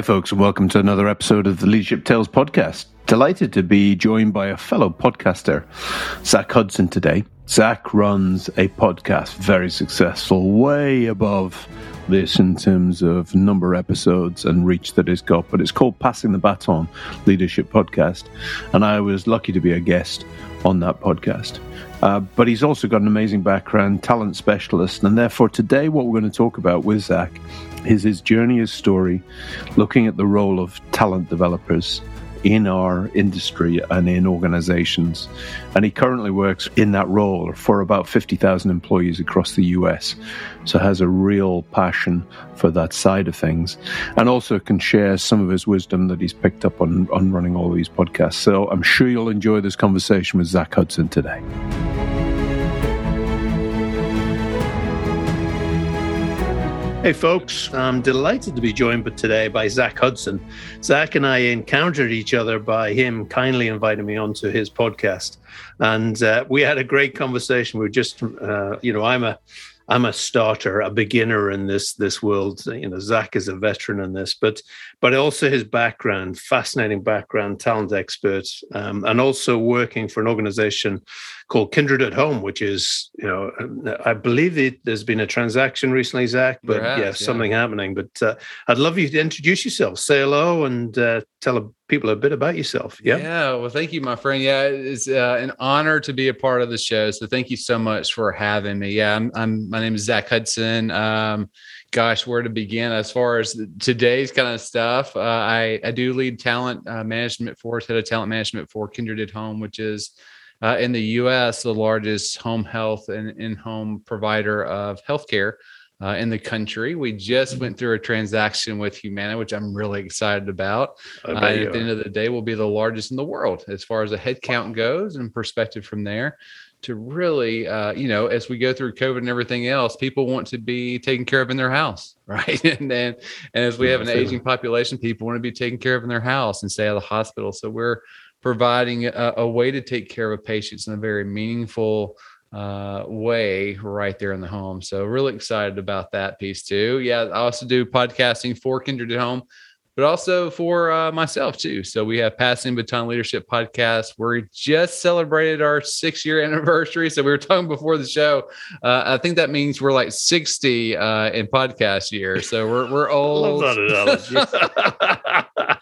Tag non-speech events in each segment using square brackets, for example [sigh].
Hi, folks, and welcome to another episode of the Leadership Tales podcast. Delighted to be joined by a fellow podcaster, Zack Hudson, today. Zack runs a podcast, very successful, way above this in terms of number of episodes and reach that it's got, but it's called Passing the Baton Leadership Podcast. And I was lucky to be a guest on that podcast. Uh, but he's also got an amazing background, talent specialist. And therefore, today, what we're going to talk about with Zack is his journey, his story, looking at the role of talent developers in our industry and in organizations. And he currently works in that role for about 50,000 employees across the US. So has a real passion for that side of things and also can share some of his wisdom that he's picked up on, on running all these podcasts. So I'm sure you'll enjoy this conversation with Zack Hudson today. Hey, folks, I'm delighted to be joined today by Zack Hudson. Zack and I encountered each other by him kindly inviting me onto his podcast. And uh, we had a great conversation. We were just, uh, you know, I'm a I'm a starter, a beginner in this this world. You know, Zack is a veteran in this, but but also his background, fascinating background, talent expert, um, and also working for an organization called Kindred at Home, which is you know I believe it, there's been a transaction recently, Zack, but has, yeah, something happening. But uh, I'd love you to introduce yourself, say hello, and uh, tell people a bit about yourself. Yeah. Yeah. Well, thank you, my friend. Yeah, it's uh, an honor to be a part of the show. So thank you so much for having me. Yeah, I'm. I'm my name is Zack Hudson. Um, gosh, where to begin as far as today's kind of stuff? Uh, I I do lead talent uh, management for head of talent management for Kindred at Home, which is. Uh, in the U.S., the largest home health and in-home provider of healthcare uh, in the country. We just went through a transaction with Humana, which I'm really excited about. Uh, at the end of the day, we'll be the largest in the world as far as a headcount goes and perspective from there. To really, uh, you know, as we go through COVID and everything else, people want to be taken care of in their house, [laughs] right? and then, and as we have an aging population, people want to be taken care of in their house and stay out of the hospital. So we're providing a, a way to take care of patients in a very meaningful uh, way right there in the home. So really excited about that piece too. Yeah, I also do podcasting for Kindred at Home, but also for uh, myself too. So we have Passing Baton Leadership Podcast. We just celebrated our six year anniversary. So we were talking before the show. Uh, I think that means we're like 60 uh, in podcast year. So we're, we're [laughs] old. [laughs]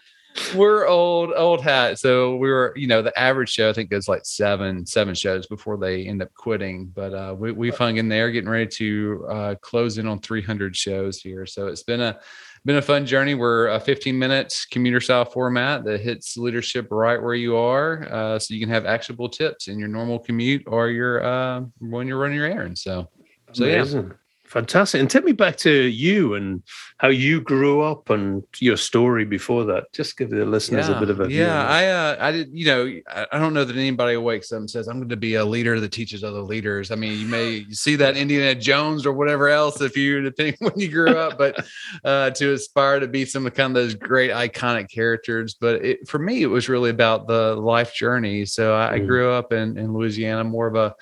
we're old old hat. So we were you know the average show i think goes like seven seven shows before they end up quitting. But uh we, we've hung in there getting ready to uh close in on 300 shows here. So it's been a been a fun journey. We're a 15 minutes commuter style format that hits leadership right where you are. Uh, so you can have actionable tips in your normal commute or your uh when you're running your errands. So so Amazing. yeah Fantastic. And take me back to you and how you grew up and your story before that. Just give the listeners yeah, a bit of a yeah. I uh, I did you know I don't know that anybody wakes up and says I'm going to be a leader that teaches other leaders. I mean you may [laughs] see that Indiana Jones or whatever else if you [laughs] depending when you grew up, but [laughs] uh, to aspire to be some of kind of those great iconic characters. But it, for me, it was really about the life journey. So I, mm. I grew up in in Louisiana, more of a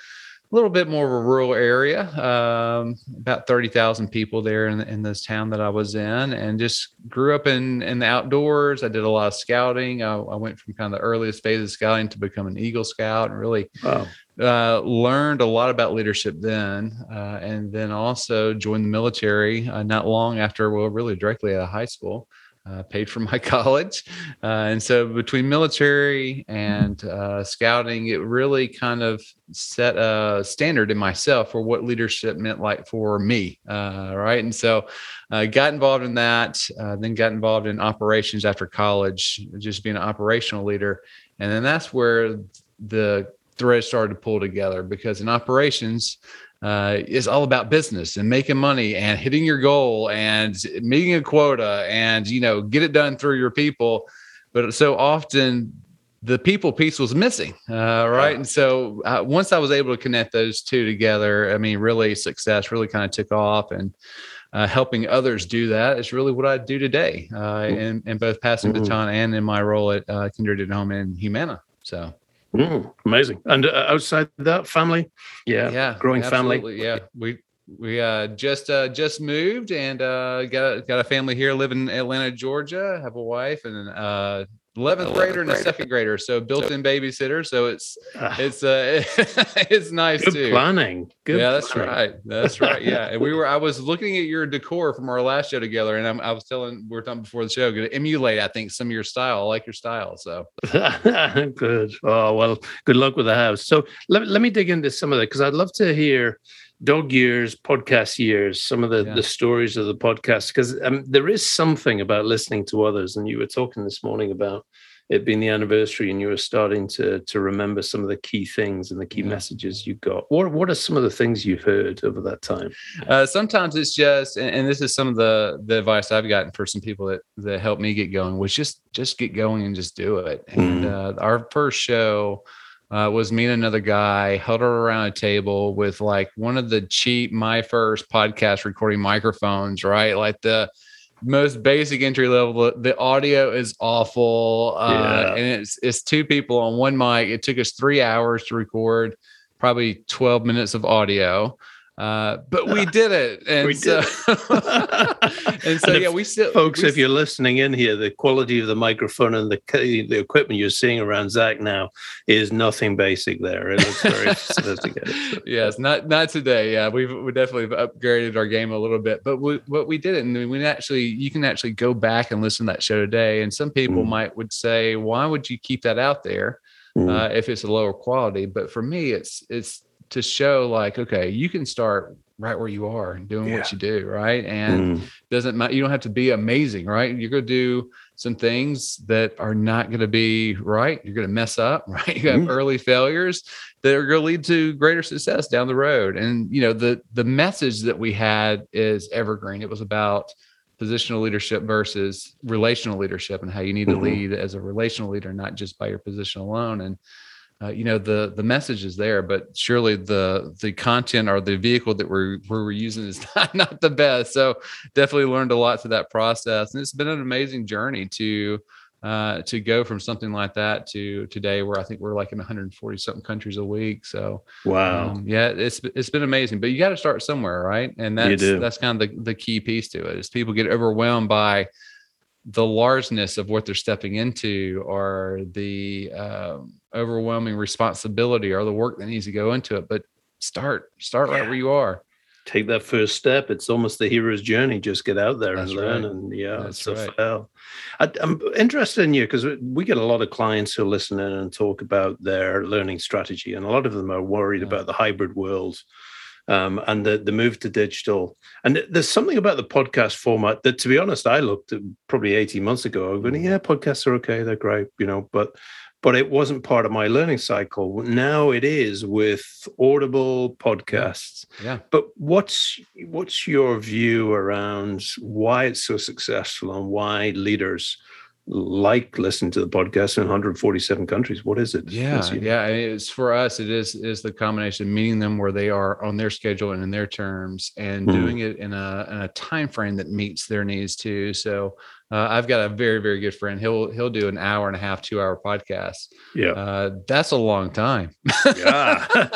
a little bit more of a rural area, um, about 30,000 people there in, in, this town that I was in, and just grew up in, in the outdoors. I did a lot of scouting. I, I went from kind of the earliest phase of scouting to become an Eagle Scout and really wow. uh, learned a lot about leadership then. Uh, and then also joined the military uh, not long after, well, really directly out of high school uh, paid for my [laughs] college. Uh, and so between military and uh, scouting, it really kind of set a standard in myself for what leadership meant like for me. Uh, right. And so I got involved in that, uh, then got involved in operations after college, just being an operational leader. And then that's where the thread started to pull together because in operations, uh, is all about business and making money and hitting your goal and meeting a quota and you know get it done through your people but so often the people piece was missing uh, right and so uh, once i was able to connect those two together i mean really success really kind of took off and uh, helping others do that is really what I do today, uh, in, in both passing mm-hmm. baton and in my role at uh, Kindred at Home in Humana. So Mm, amazing. And uh, outside that, family, yeah, yeah, growing family. Yeah, we we uh, just uh, just moved and uh, got a, got a family here, live in Atlanta, Georgia. Have a wife and uh, 11th grader and a second grader so built-in babysitter so it's uh, it's uh [laughs] it's nice good too. planning good yeah that's planning. right that's right yeah and we [laughs] were i was looking at your decor from our last show together and I'm, i was telling we are talking before the show gonna emulate i think some of your style i like your style so. [laughs] Good oh well good luck with the house. So let, let me dig into some of that because i'd love to hear dog years, podcast years, some of the, yeah. the stories of the podcast, because um, there is something about listening to others. And you were talking this morning about it being the anniversary and you were starting to to remember some of the key things and the key yeah. messages you got. What what are some of the things you've heard over that time? Uh, sometimes it's just, and, and, this is some of the the advice I've gotten for some people that that helped me get going was just just get going and just do it. And mm. uh, our first show uh, was me and another guy huddled around a table with like one of the cheap my first podcast recording microphones, right? Like the most basic entry level. The audio is awful, uh, yeah. and it's it's two people on one mic. It took us three hours to record, probably twelve minutes of audio. Uh, but we [laughs] did it, and we so, [laughs] and so and yeah, we still, folks. We if you're listening in here, the quality of the microphone and the the equipment you're seeing around Zack now is nothing basic. There, it looks very [laughs] sophisticated. So. Yes, not not today. Yeah, we've we definitely upgraded our game a little bit, but we, what we did it, and we actually you can actually go back and listen to that show today. And some people mm. might would say, why would you keep that out there? Mm. Uh, if it's a lower quality. But for me, it's it's to show like, okay, you can start right where you are and doing yeah. what you do, right? And mm. doesn't matter, you don't have to be amazing, right? You're gonna do some things that are not gonna be right. You're gonna mess up, [laughs] right? You have mm. early failures that are gonna lead to greater success down the road. And you know, the the message that we had is evergreen. It was about positional leadership versus relational leadership and how you need mm-hmm. to lead as a relational leader, not just by your position alone. And uh, you know the the message is there but surely the the content or the vehicle that we're we're using is [laughs] not, not the best so definitely learned a lot through that process and it's been an amazing journey to uh, to go from something like that to today where I think we're like in 140 something countries a week. So wow, um, yeah, it's it's been amazing. But you got to start somewhere, right? And that's that's kind of the, the key piece to it is people get overwhelmed by the largeness of what they're stepping into or the um, overwhelming responsibility or the work that needs to go into it but start start yeah. right where you are take that first step it's almost the hero's journey just get out there That's and learn right. and yeah That's so right. fail I, am interested in you because we get a lot of clients who listen in and talk about their learning strategy and a lot of them are worried yeah. about the hybrid world um, and the, the move to digital. And there's something about the podcast format that, to be honest, I looked at probably 18 months ago. I'm going, mm. yeah, podcasts are okay, they're great, you know, but but it wasn't part of my learning cycle. Now it is with Audible podcasts. Yeah. But what's what's your view around why it's so successful and why leaders like listening to the podcast in 147 countries. What is it? Yeah, yeah. It's for us. It is is the combination of meeting them where they are on their schedule and in their terms, and mm. doing it in a in a time frame that meets their needs too. So uh, I've got a very very good friend. He'll he'll do an hour and a half, two hour podcast. Yeah, uh, that's a long time. yeah, [laughs]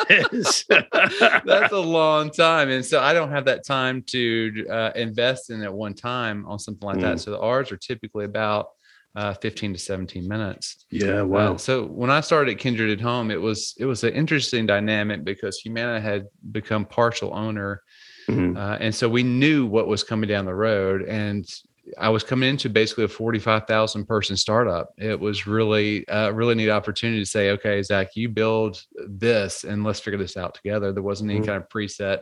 that's a long time, and so I don't have that time to uh, invest in at one time on something like mm. that. So the ours are typically about uh, 15 to 17 minutes. Yeah, uh, wow. Uh, so when I started at Kindred at Home, it was it was an interesting dynamic because Humana had become partial owner, mm-hmm. uh, and so we knew what was coming down the road. And I was coming into basically a 45,000 person startup. It was really a really neat opportunity to say, okay, Zack, you build this and let's figure this out together. There wasn't any mm-hmm. kind of preset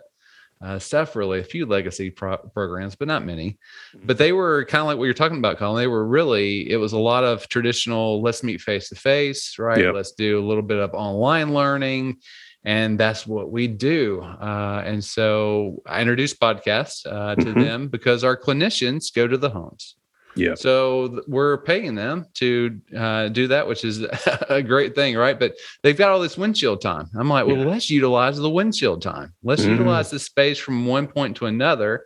uh, stuff really a few legacy pro- programs but not many but mm-hmm. they were kind of like what you're talking about colin they were really it was a lot of traditional let's meet face to face right yep. let's do a little bit of online learning and that's what we do uh, and so i introduced podcasts uh, to mm-hmm. them because our clinicians go to the homes yeah. So we're paying them to uh, do that, which is [laughs] a great thing, right? But they've got all this windshield time. I'm like, well, yeah. let's utilize the windshield time. Let's mm-hmm. utilize the space from one point to another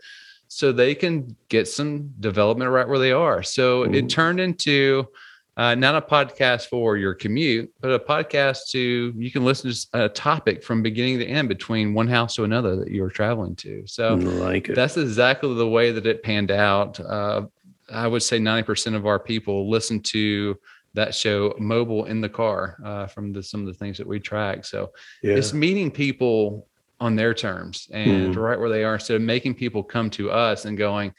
so they can get some development right where they are. So mm-hmm. it turned into uh, not a podcast for your commute, but a podcast to you can listen to a topic from beginning to end between one house to another that you're traveling to. So like that's exactly the way that it panned out. Uh, I would say 90% of our people listen to that show mobile in the car uh, from the, some of the things that we track. So yeah. it's meeting people on their terms and mm. right where they are instead of making people come to us and going,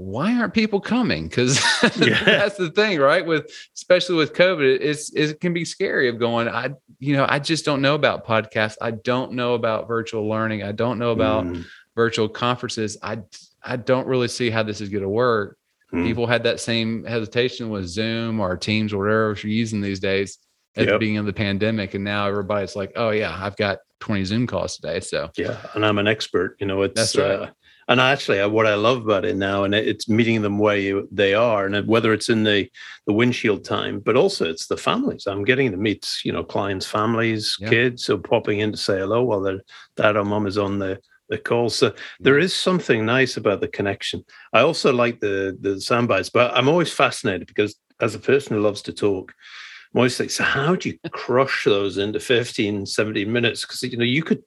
why aren't people coming? Because [laughs] yeah. that's the thing, right? With especially with COVID, it's it can be scary of going. I you know I just don't know about podcasts. I don't know about virtual learning. I don't know about mm. virtual conferences. I I don't really see how this is going to work. Mm. People had that same hesitation with Zoom or Teams or whatever you're using these days at yep. the beginning of the pandemic, and now everybody's like, "Oh yeah, I've got 20 Zoom calls today." So yeah, and I'm an expert. You know, it's that's right. Uh, and actually what i love about it now and it's meeting them where you, they are and whether it's in the the windshield time but also it's the families i'm getting to meet you know clients families yeah. kids are popping in to say hello while their dad or mom is on the the call so there is something nice about the connection i also like the the sound bites but i'm always fascinated because as a person who loves to talk I'm always like, so how do you [laughs] crush those into 15, 17 minutes? Because you know, you could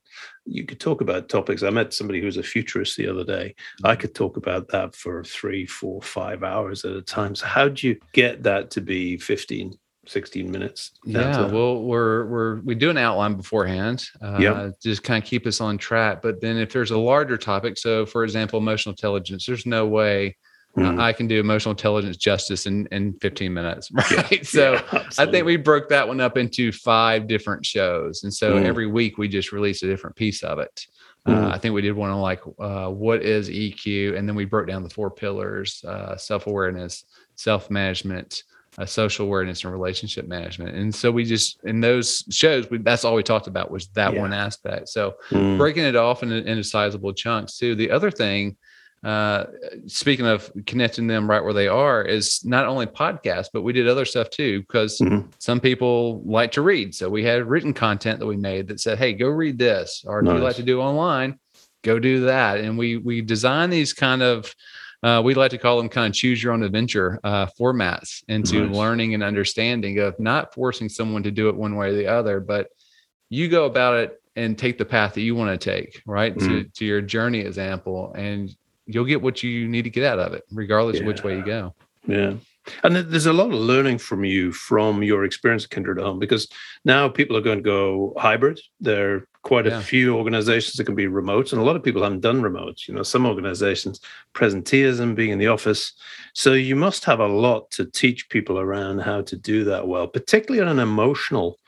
you could talk about topics. I met somebody who was a futurist the other day. I mm-hmm. could talk about that for three, four, five hours at a time. So how do you get that to be 15, 16 minutes. Yeah, well, we're we're we do an outline beforehand, uh, yeah, just kind of keep us on track. But then if there's a larger topic, so for example, emotional intelligence, there's no way Mm. I can do emotional intelligence justice in, in 15 minutes. [laughs] Right. Yeah, so yeah, I think we broke that one up into five different shows. And so mm. every week we just release a different piece of it. Uh, mm. Uh, I think we did one on like uh, what is EQ, and then we broke down the four pillars: uh, self awareness, self management, uh, social awareness, and relationship management. And so we just in those shows, we, that's all we talked about was that yeah. one aspect. So mm. breaking it off into, into sizable chunks too. The other thing uh, speaking of connecting them right where they are is not only podcasts but we did other stuff too because mm-hmm. some people like to read so we had written content that we made that said hey go read this or nice. if you like to do online go do that and we we design these kind of uh, we like to call them kind of choose your own adventure uh, formats into nice. learning and understanding of not forcing someone to do it one way or the other but you go about it and take the path that you want to take right mm-hmm. to, to your journey example and you'll get what you need to get out of it, regardless yeah. of which way you go. Yeah. And there's a lot of learning from you from your experience at Kindred Home because now people are going to go hybrid. There quite a few organizations that can be remote, and a lot of people haven't done remote. You know, some organizations, presenteeism, being in the office. So you must have a lot to teach people around how to do that well, particularly on an emotional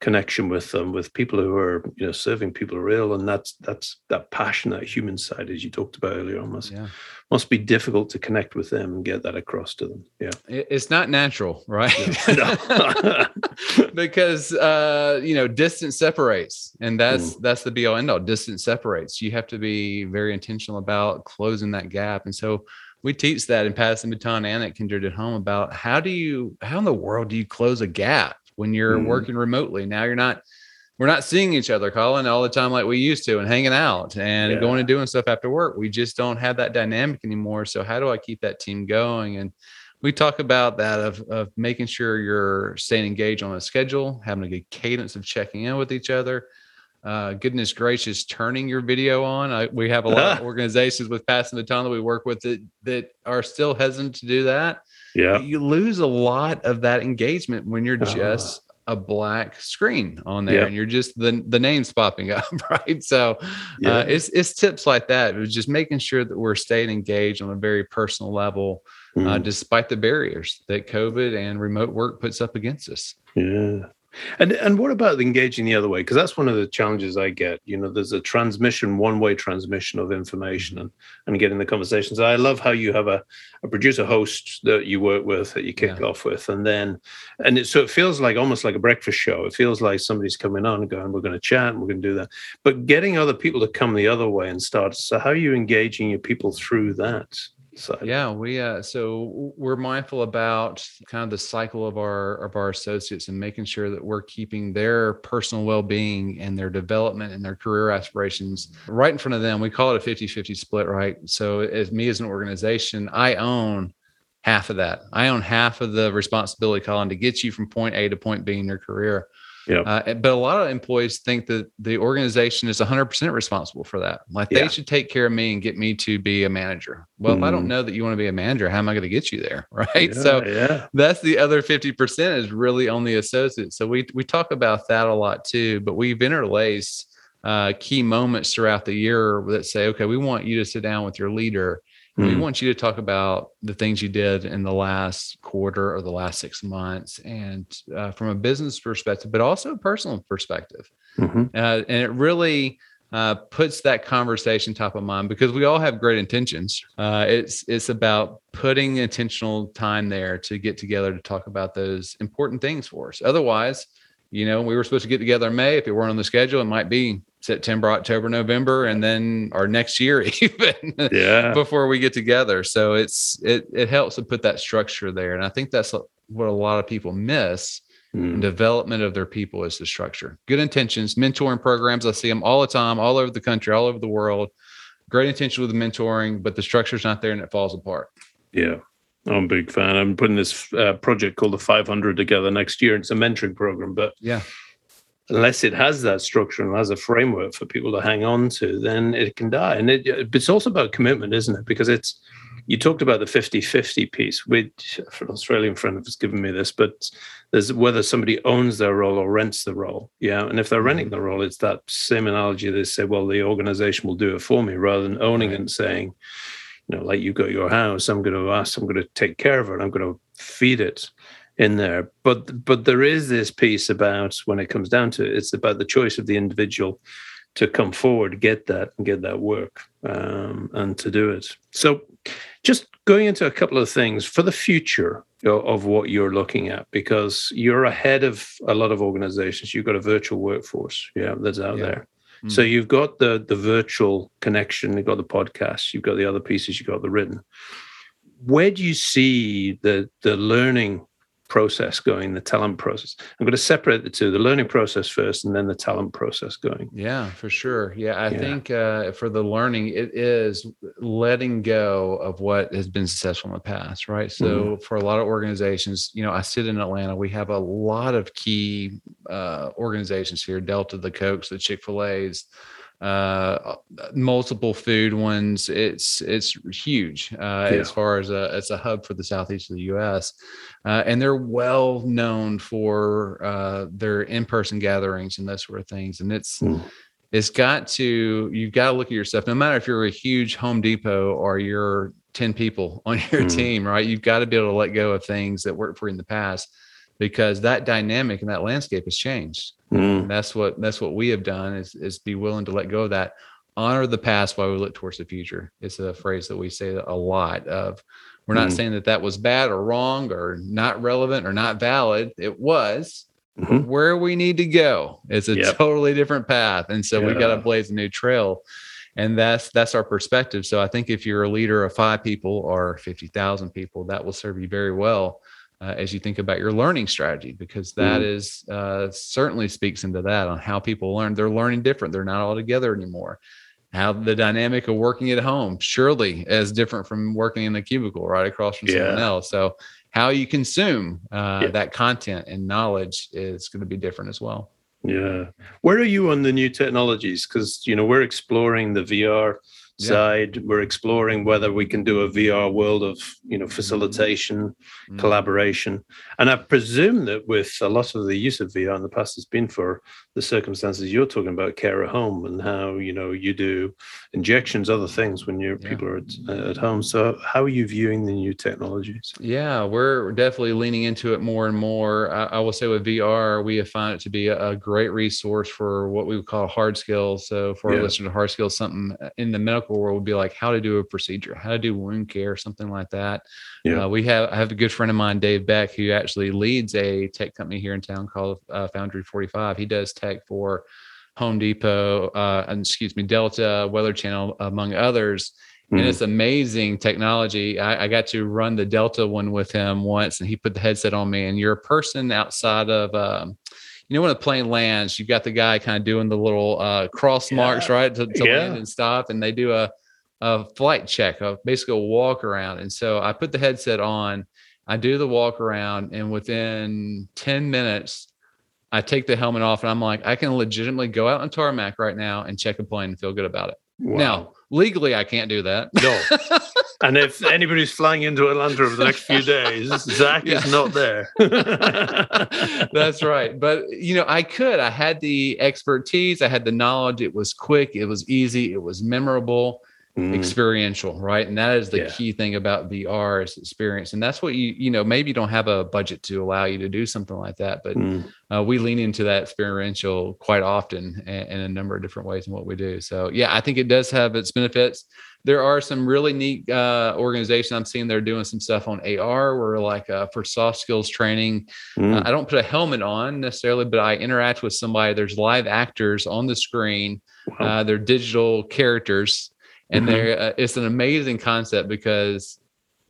connection with them with people who are you know serving people real. And that's that's that passion that human side as you talked about earlier almost yeah. must be difficult to connect with them and get that across to them. Yeah. It's not natural right? [laughs] [laughs] Because uh you know distance separates and that's mm. that's the be all end all. Distance separates. You have to be very intentional about closing that gap. And so we teach that in passing baton and at kindred at home about how do you how in the world do you close a gap when you're mm. working remotely. Now you're not we're not seeing each other, Colin, all the time like we used to and hanging out and yeah. going and doing stuff after work. We just don't have that dynamic anymore. So how do I keep that team going? And we talk about that of, of making sure you're staying engaged on a schedule, having a good cadence of checking in with each other. Uh, goodness gracious, turning your video on. I, we have a lot of [laughs] organizations with passing the baton that we work with that, that are still hesitant to do that yeah you lose a lot of that engagement when you're uh-huh. just a black screen on there and you're just the the names popping [laughs] up right so uh, yeah. uh, it's it's tips like that it was just making sure that we're staying engaged on a very personal level mm. uh, despite the barriers that covid and remote work puts up against us yeah and and what about engaging the other way? Because that's one of the challenges I get. You know, there's a transmission, one way transmission of information mm-hmm. and and getting the conversations. I love how you have a, a producer host that you work with that you kick yeah. off with, and then and it, so it feels like almost like a breakfast show. It feels like somebody's coming on and going, "We're going to chat, and we're going to do that." But getting other people to come the other way and start. So how are you engaging your people through that? Side? Yeah, we uh, so we're mindful about kind of the cycle of our of our associates and making sure that we're keeping their personal well-being and their development and their career aspirations right in front of them. We call it a 50-50 split, right? So as me as an organization, I own half of that. I own half of the responsibility, Colin, to get you from point A to point B in your career. Yeah. Uh, but a lot of employees think that the organization is 100% responsible for that. Like Yeah. they should take care of me and get me to be a manager. Well, if I don't Mm. know that you want to be a manager, how am I going to get you there? [laughs] Right. so yeah. that's the other 50% is really on the associates. So we, we talk about that a lot too, but we've interlaced uh, key moments throughout the year that say, okay, we want you to sit down with your leader we Mm. want you to talk about the things you did in the last quarter or the last six months, and uh, from a business perspective, but also a personal perspective. Mhm. Uh, and it really uh, puts that conversation top of mind because we all have great intentions. Uh, it's it's about putting intentional time there to get together to talk about those important things for us. Otherwise, you know, we were supposed to get together in May. If it weren't on the schedule, it might be September, October, November, and then our next year [laughs] even Yeah. before we get together. So it's it it helps to put that structure there, and I think that's what a lot of people miss Mm. development of their people is the structure. Good intentions, mentoring programs. I see them all the time, all over the country, all over the world. Great intention with the mentoring, but the structure's not there and it falls apart. Yeah. I'm a big fan. I'm putting this uh, project called the 500 together next year. It's a mentoring program, but Yeah. unless it has that structure and has a framework for people to hang on to, then it can die. And it, it's also about commitment, isn't it? Because it's, you talked about the 50 50 piece, which an Australian friend has given me this, but there's whether somebody owns their role or rents the role. Yeah. And if they're renting the role, it's that same analogy they say, well, the organization will do it for me rather than owning Right. and saying, you know, like you got your house, I'm going to ask, I'm going to take care of it, I'm going to feed it in there. But but there is this piece about when it comes down to it, it's about the choice of the individual to come forward, get that, and get that work, um, and to do it. So, just going into a couple of things for the future of what you're looking at, because you're ahead of a lot of organizations. You've got a virtual workforce, yeah, that's out Yeah. there. So mm. you've got the the virtual connection, you've got the podcast, you've got the other pieces, you've got the written. Where do you see the the learning process going, the talent process? I'm going to separate the two: the learning process first, and then the talent process going. Yeah, for sure. Yeah, I Yeah. think uh, for the learning, it is letting go of what has been successful in the past, right? So Mm-hmm. for a lot of organizations, you know, I sit in Atlanta. We have a lot of key uh, organizations here: Delta, the Cokes, the Chick Fil A's, uh, multiple food ones. It's it's huge uh, Yeah. as far as a as a hub for the southeast of the U.S. Uh, and they're well known for uh, their in-person gatherings and those sort of things. And it's Mm. it's got to you've got to look at yourself. No matter if you're a huge Home Depot or you're ten people on your Mm. team, right? You've got to be able to let go of things that worked for you in the past because that dynamic and that landscape has changed. Mm. And that's what that's what we have done is is be willing to let go of that honor the past while we look towards the future it's a phrase that we say a lot of we're not Mm. saying that that was bad or wrong or not relevant or not valid it was Mhm. where we need to go it's a Yep. totally different path and so we got to blaze a new trail and that's that's our perspective so i think if you're a leader of five people or 50000 people that will serve you very well uh, as you think about your learning strategy because that Mhm. is uh, certainly speaks into that on how people learn they're learning different they're not all together anymore how the dynamic of working at home surely is different from working in a cubicle right across from someone else so how you consume uh, Yeah. that content and knowledge is going to be different as well Yeah. Where are you on the new technologies? Because you know we're exploring the VR Yeah. side. We're exploring whether we can do a VR world of you know facilitation, Mm. collaboration, and I presume that with a lot of the use of VR in the past has been for the circumstances you're talking about, care at home, and how you know you do injections, other things when your Yeah. people are at, at home. So how are you viewing the new technologies? Yeah, we're definitely leaning into it more and more. I, I will say with VR, we have found it to be a, a great resource for what we would call hard skills. So for Yeah. our listeners, hard skills, something in the medical world would be like how to do a procedure, how to do wound care, something like that. Yeah. Uh, we have I have a good friend of mine, Dave Beck, who actually leads a tech company here in town called uh, Foundry 45. He does tech for Home Depot, uh, and excuse me, Delta, Weather Channel, among others and Mhm. it's amazing technology. I, I got to run the Delta one with him once, and he put the headset on me. And you're a person outside of, um, you know, when a plane lands, you've got the guy kind of doing the little uh, cross marks, right, to, to Yeah. land and stop, and they do a a flight check, a basically a walk around. And so I put the headset on, I do the walk around, and within 10 minutes, I take the helmet off and I'm like, I can legitimately go out on tarmac right now and check a plane and feel good about it. Wow. Now, legally, I can't do that. No. [laughs] and if anybody's flying into Atlanta over the next few [laughs] days, Zack yeah. is not there. [laughs] That's right. But, you know, I could. I had the expertise, I had the knowledge. It was quick, it was easy, it was memorable mm. experiential, right? And that is the yeah. key thing about VR is experience. And that's what you, you know, maybe you don't have a budget to allow you to do something like that, but mm. uh, we lean into that experiential quite often in, in a number of different ways in what we do. So yeah, I think it does have its benefits there are some really neat uh, organizations I'm seeing they're doing some stuff on AR where like uh, for soft skills training, mm. uh, I don't put a helmet on necessarily, but I interact with somebody. There's live actors on the screen. Wow. Uh, they're digital characters and mm-hmm. there uh, it's an amazing concept because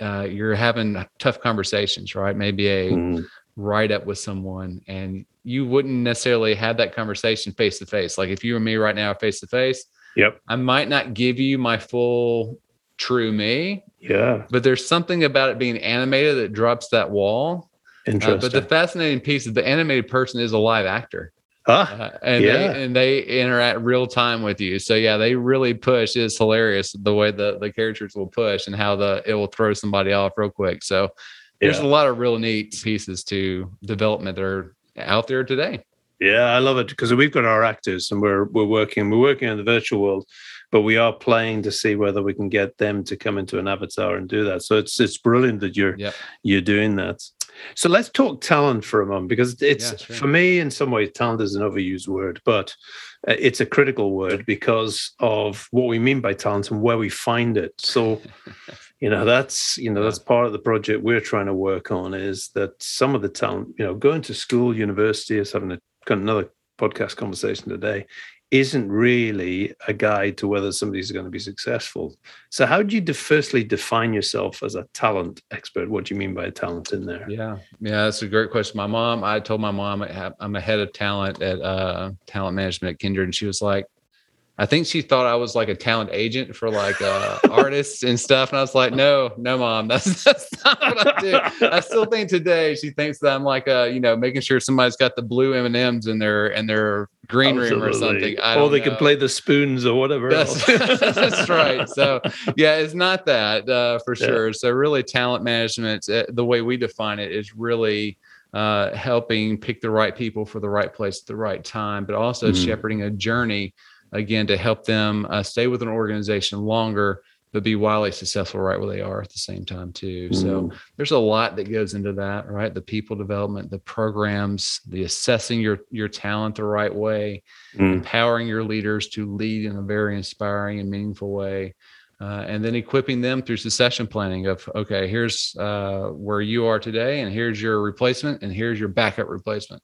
uh, you're having tough conversations right maybe a mm-hmm. write up with someone and you wouldn't necessarily have that conversation face to face like if you and me right now face to face yep i might not give you my full true me yeah but there's something about it being animated that drops that wall Interesting. Uh, but the fascinating piece is the animated person is a live actor Huh? Uh, and yeah. they and they interact real time with you. So yeah, they really push. It's hilarious the way the the characters will push and how the it will throw somebody off real quick. So there's yeah. a lot of real neat pieces to development that are out there today. Yeah, I love it because we've got our actors and we're we're working we're working in the virtual world, but we are playing to see whether we can get them to come into an avatar and do that. So it's it's brilliant that you're you're doing that. So let's talk talent for a moment because it's yeah, sure. for me in some ways talent is an overused word, but uh, it's a critical word because of what we mean by talent and where we find it. So [laughs] you know that's you know that's part of the project we're trying to work on is that some of the talent you know going to school university is having a another podcast conversation today isn't really a guide to whether somebody's going to be successful. So, how do you firstly define yourself as a talent expert? What do you mean by talent in there? Yeah, yeah, that's a great question. My mom, I told my mom I'm a head of talent at uh, talent management at Kindred, and she was like, I think she thought I was like a talent agent for like uh, [laughs] artists and stuff. And I was like, no, no, mom, that's, [laughs] that's not what I do. I still think today she thinks that I'm like, uh, you know, making sure somebody's got the blue M and M's in their in their green Absolutely. room or something. I or they know. can play the spoons or whatever. That's, [laughs] that's right. So yeah, it's not that uh, for yeah. sure. So really, talent management, uh, the way we define it, is really. Uh, helping pick the right people for the right place at the right time, but also mm-hmm. shepherding a journey again to help them uh, stay with an organization longer but be wildly successful right where they are at the same time too mm. so there's a lot that goes into that right the people development the programs the assessing your your talent the right way mm. empowering your leaders to lead in a very inspiring and meaningful way uh, and then equipping them through succession planning of okay here's uh, where you are today and here's your replacement and here's your backup replacement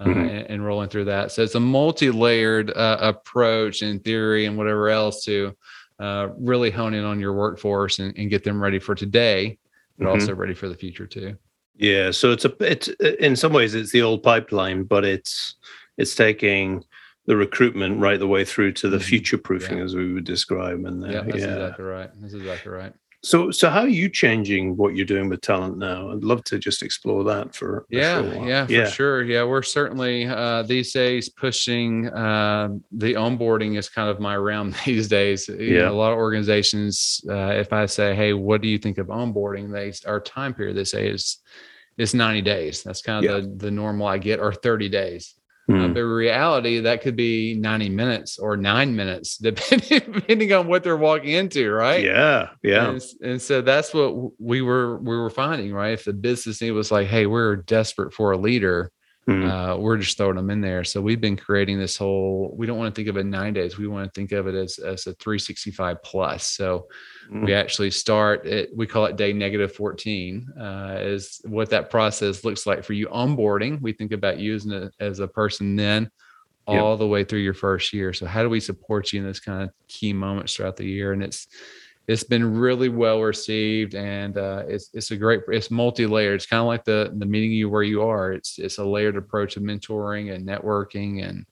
uh, mm-hmm. and, and, rolling through that. So it's a multi-layered uh, approach in theory and whatever else to uh, really hone in on your workforce and, and get them ready for today, but mm-hmm. also ready for the future too. Yeah. So it's a it's in some ways it's the old pipeline, but it's it's taking the recruitment right the way through to the mm-hmm. future proofing yeah. as we would describe. And yeah, that's yeah. exactly right. That's exactly right. So, so how are you changing what you're doing with talent now? I'd love to just explore that for yeah, yeah, for yeah. sure. Yeah, we're certainly uh, these days pushing uh, the onboarding is kind of my realm [laughs] these days. You yeah, know, a lot of organizations. Uh, if I say, "Hey, what do you think of onboarding?" They our time period they say is is 90 days. That's kind of yeah. the the normal I get, or 30 days. Mm. Uh, but reality, that could be 90 minutes or nine minutes, [laughs] depending, depending on what they're walking into, right? Yeah. Yeah. And, and, so that's what we were we were finding, right? If the business need was like, hey, we're desperate for a leader, mm. uh, we're just throwing them in there. So we've been creating this whole, we don't want to think of it nine days. We want to think of it as, as a 365 plus. So mm. we actually start it, we call it day negative 14 uh, is what that process looks like for you onboarding. We think about using it as a person then all yep. the way through your first year. So how do we support you in this kind of key moments throughout the year? And it's, it's been really well received and uh, it's it's a great it's multi-layered it's kind of like the the meeting you where you are it's it's a layered approach of mentoring and networking and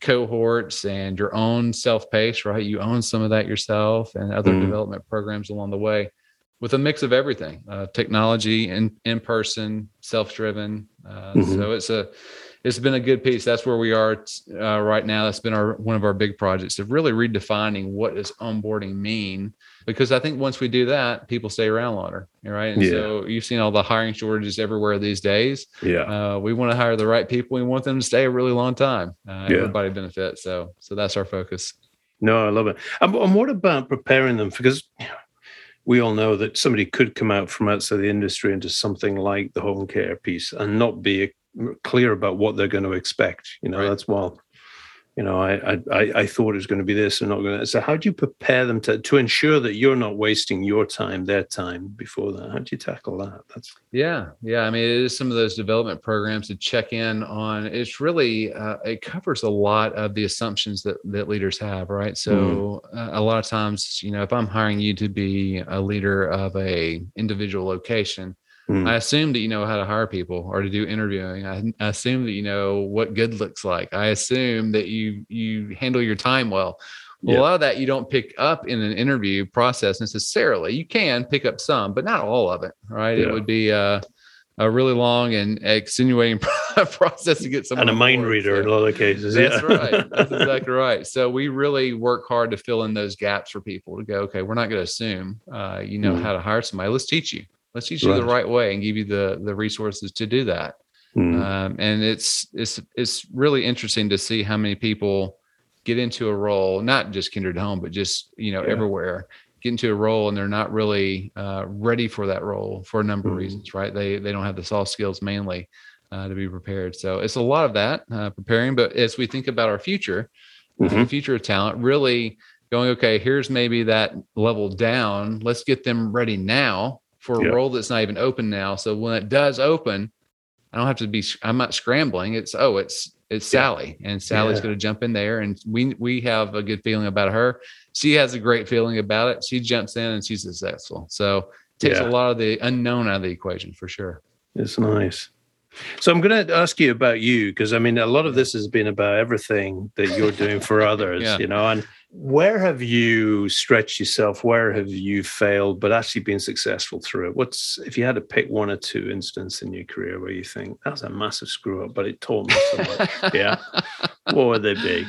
cohorts and your own self pace, right? You own some of that yourself and other mm. development programs along the way with a mix of everything uh, technology and in person, self driven. Uh, mm-hmm. So it's a, it's been a good piece. That's where we are uh, right now. That's been our one of our big projects of really redefining what does onboarding mean. Because I think once we do that, people stay around longer, right? And yeah. so you've seen all the hiring shortages everywhere these days. Yeah, uh, we want to hire the right people. We want them to stay a really long time. Uh, yeah. Everybody benefits. So, so that's our focus. No, I love it. And, and what about preparing them? Because we all know that somebody could come out from outside the industry into something like the home care piece and not be clear about what they're going to expect. You know, right. that's well, you know, I, I I thought it was going to be this and not going to. So how do you prepare them to to ensure that you're not wasting your time, their time before that? How do you tackle that? That's yeah, yeah. I mean, it is some of those development programs to check in on. It's really uh, it covers a lot of the assumptions that that leaders have, right? So mm. uh, a lot of times, you know, if I'm hiring you to be a leader of a individual location Mm. I assume that you know how to hire people or to do interviewing. I, I, assume that you know what good looks like. I assume that you you handle your time well. Well, yeah. a lot of that you don't pick up in an interview process necessarily. You can pick up some, but not all of it. Right? Yeah. It would be a, a really long and extenuating [laughs] process to get someone and a mind reader so, in a lot of cases. That's yeah. right. That's [laughs] exactly right. So we really work hard to fill in those gaps for people to go. Okay, we're not going to assume uh, you know mm. how to hire somebody. Let's teach you let's teach you the right way and give you the the resources to do that mm. um, and it's it's it's really interesting to see how many people get into a role not just kindred home but just you know yeah. everywhere get into a role and they're not really uh, ready for that role for a number mm. of reasons right they they don't have the soft skills mainly uh, to be prepared so it's a lot of that uh, preparing but as we think about our future mm-hmm. the future of talent really going okay here's maybe that level down let's get them ready now for a yep. role that's not even open now. So when it does open, I don't have to be. I'm not scrambling. It's oh, it's it's Sally, and Sally's yeah. going to jump in there, and we we have a good feeling about her. She has a great feeling about it. She jumps in and she's successful. So takes yeah. a lot of the unknown out of the equation for sure. It's nice. So I'm going to ask you about you because I mean a lot of this has been about everything that you're doing for [laughs] others, yeah. you know, and where have you stretched yourself? Where have you failed, but actually been successful through it? What's if you had to pick one or two instances in your career where you think that was a massive screw up, but it taught me so much? yeah, what would they be?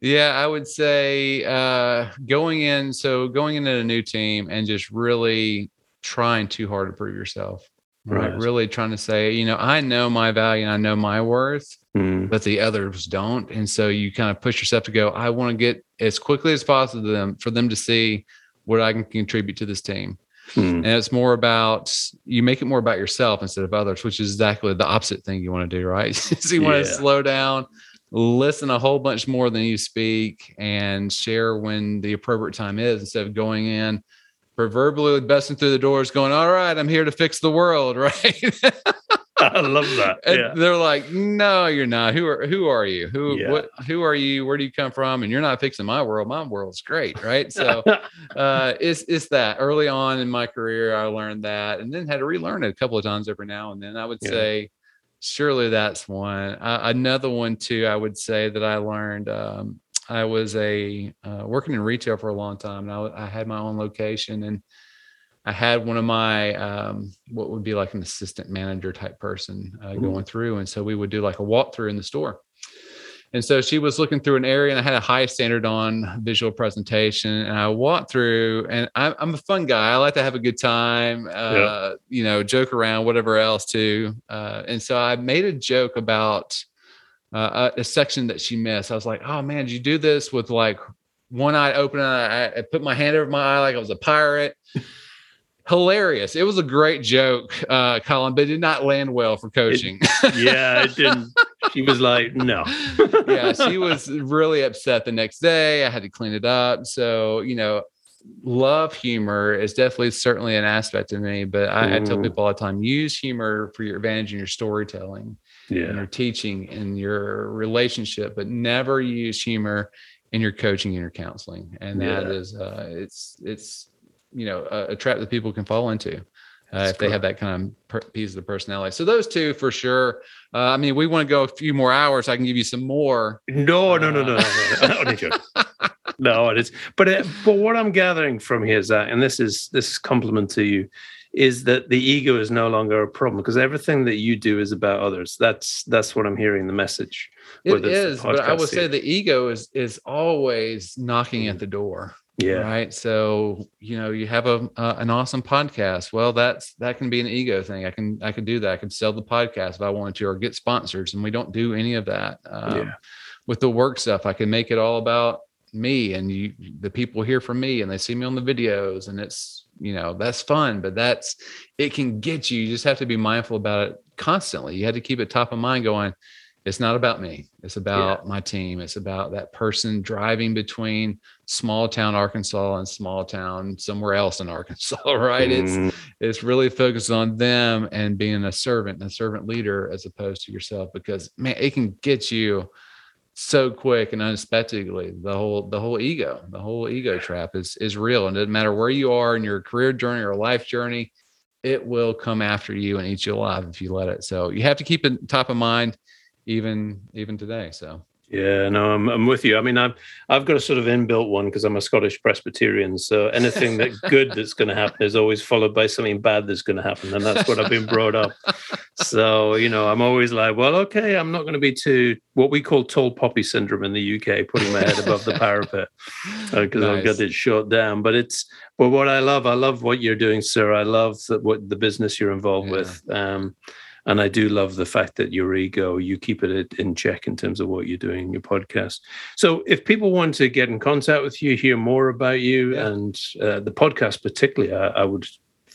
Yeah, I would say uh, going in. So going into a new team and just really trying too hard to prove yourself. Right. Really trying to say, you know, I know my value and I know my worth, mm. but the others don't. And so you kind of push yourself to go, I want to get as quickly as possible to them for them to see what I can contribute to this team. Mm. And it's more about you make it more about yourself instead of others, which is exactly the opposite thing you want to do, right? [laughs] so you yeah. want to slow down, listen a whole bunch more than you speak, and share when the appropriate time is instead of going in proverbially busting through the doors, going, "All right, I'm here to fix the world," [laughs] right? [laughs] I love that. Yeah. they're like, "No, you're not. Who are who are you? Who yeah. what? Who are you? Where do you come from? And you're not fixing my world. My world's great, right?" So, [laughs] uh, it's it's that early on in my career, I learned that, and then had to relearn it a couple of times every now and then. I would yeah. say, surely that's one. Uh, another one too. I would say that I learned. Um, I was a uh, working in retail for a long time, and I, I, had my own location, and I had one of my um, what would be like an assistant manager type person uh, going through, and so we would do like a walkthrough in the store. And so she was looking through an area, and I had a high standard on visual presentation. And I walked through, and I'm, I'm a fun guy. I like to have a good time, uh, yeah. you know, joke around, whatever else too. Uh, and so I made a joke about uh, a, section that she missed. I was like, oh man, did you do this with like one eye open? I, I put my hand over my eye like I was a pirate. [laughs] Hilarious. It was a great joke, uh, Colin, but it did not land well for coaching. It, [laughs] yeah, it didn't. she was like, no. [laughs] yeah, she was really upset the next day. I had to clean it up. So, you know, love humor is definitely certainly an aspect of me, but I, I, tell mm-hmm. people all the time use humor for your advantage in your storytelling yeah. in your teaching and your relationship, but never use humor in your coaching and your counseling. And that yeah. is, uh, it's, it's, you know, a, a, trap that people can fall into. uh, if they have that kind of per- piece of the personality. So those two for sure. Uh, I mean, we want to go a few more hours. I can give you some more. No, no, no, no, no, no. no, [laughs] [laughs] no it is. But it, but what I'm gathering from here, Zack, and this is this is compliment to you, is that the ego is no longer a problem because everything that you do is about others. That's that's what I'm hearing. The message. It is, but I would say the ego is is always knocking at mm. the door. Yeah. Right. So you know you have a uh, an awesome podcast. Well, that's that can be an ego thing. I can I can do that. I can sell the podcast if I wanted to, or get sponsors, and we don't do any of that. Um, yeah. With the work stuff, I can make it all about me and you the people hear from me and they see me on the videos and it's you know that's fun but that's it can get you you just have to be mindful about it constantly you had to keep it top of mind going it's not about me it's about yeah. my team it's about that person driving between small town arkansas and small town somewhere else in arkansas [laughs] right mm. it's mm-hmm. it's really focused on them and being a servant and a servant leader as opposed to yourself because man it can get you so quick and unexpectedly the whole the whole ego the whole ego trap is is real and it doesn't matter where you are in your career journey or life journey it will come after you and eat you alive if you let it. So you have to keep it top of mind even even today so yeah, no, I'm, I'm with you. I mean, I've I've got a sort of inbuilt one because I'm a Scottish Presbyterian. So anything that [laughs] good that's going to happen is always followed by something bad that's going to happen, and that's what I've been brought up. So you know, I'm always like, well, okay, I'm not going to be too what we call tall poppy syndrome in the UK, putting my head above the parapet because uh, nice. I've got it short down. But it's but what I love, I love what you're doing, sir. I love that what the business you're involved yeah. with. Um, and I do love the fact that your ego, you keep it in check in terms of what you're doing in your podcast. So, if people want to get in contact with you, hear more about you, yeah. and uh, the podcast, particularly, I, I, would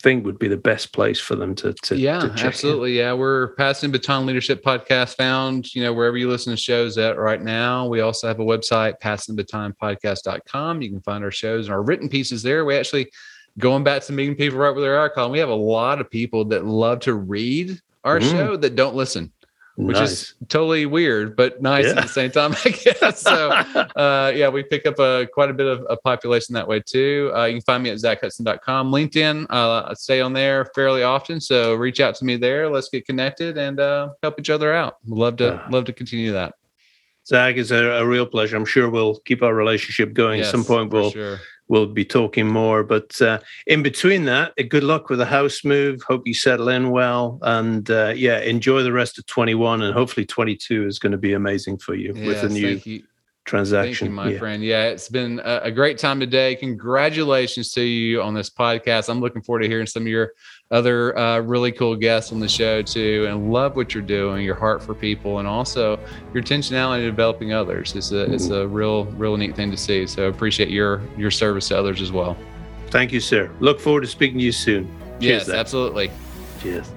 think would be the best place for them to, to yeah to absolutely in. yeah we're passing baton leadership podcast found you know wherever you listen to shows at right now we also have a website passing baton podcast.com you can find our shows and our written pieces there we actually going back to meeting people right where they are colin we have a lot of people that love to read our mm. show that don't listen which nice. is totally weird, but nice yeah. at the same time, I guess. So, [laughs] uh, yeah, we pick up a, quite a bit of a population that way too. Uh, you can find me at zackhudson.com, LinkedIn. Uh, I stay on there fairly often, so reach out to me there. Let's get connected and uh, help each other out. Love to love to continue that. Zack, it's a, a, real pleasure. I'm sure we'll keep our relationship going. Yes, At some point, we'll sure we'll be talking more. But uh, in between that, uh, good luck with the house move. Hope you settle in well, and uh, yeah, enjoy the rest of 21, and hopefully 22 is going to be amazing for you yes, with the new transaction. You, my yeah. friend. Yeah, it's been a, a, great time today. Congratulations to you on this podcast. I'm looking forward to hearing some of your other uh, really cool guests on the show too, and love what you're doing, your heart for people, and also your intentionality in developing others. It's a it's a real real neat thing to see. So appreciate your your service to others as well. Thank you, sir. Look forward to speaking to you soon. Cheers, yes, absolutely. Cheers.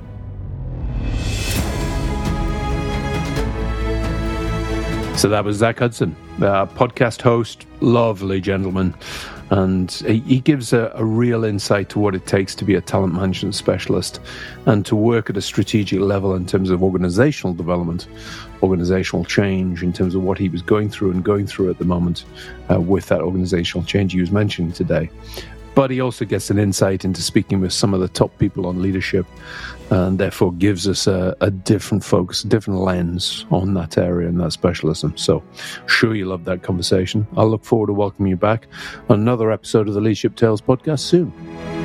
So that was Zack Hudson, uh, podcast host, lovely gentleman. And he gives a, a, real insight to what it takes to be a talent management specialist and to work at a strategic level in terms of organizational development, organizational change, in terms of what he was going through and going through at the moment uh, with that organizational change he was mentioning today. But he also gets an insight into speaking with some of the top people on leadership and therefore gives us a, a, different focus, different lens on that area and that specialism. So, sure, you love that conversation. I'll look forward to welcoming you back on another episode of the Leadership Tales podcast soon.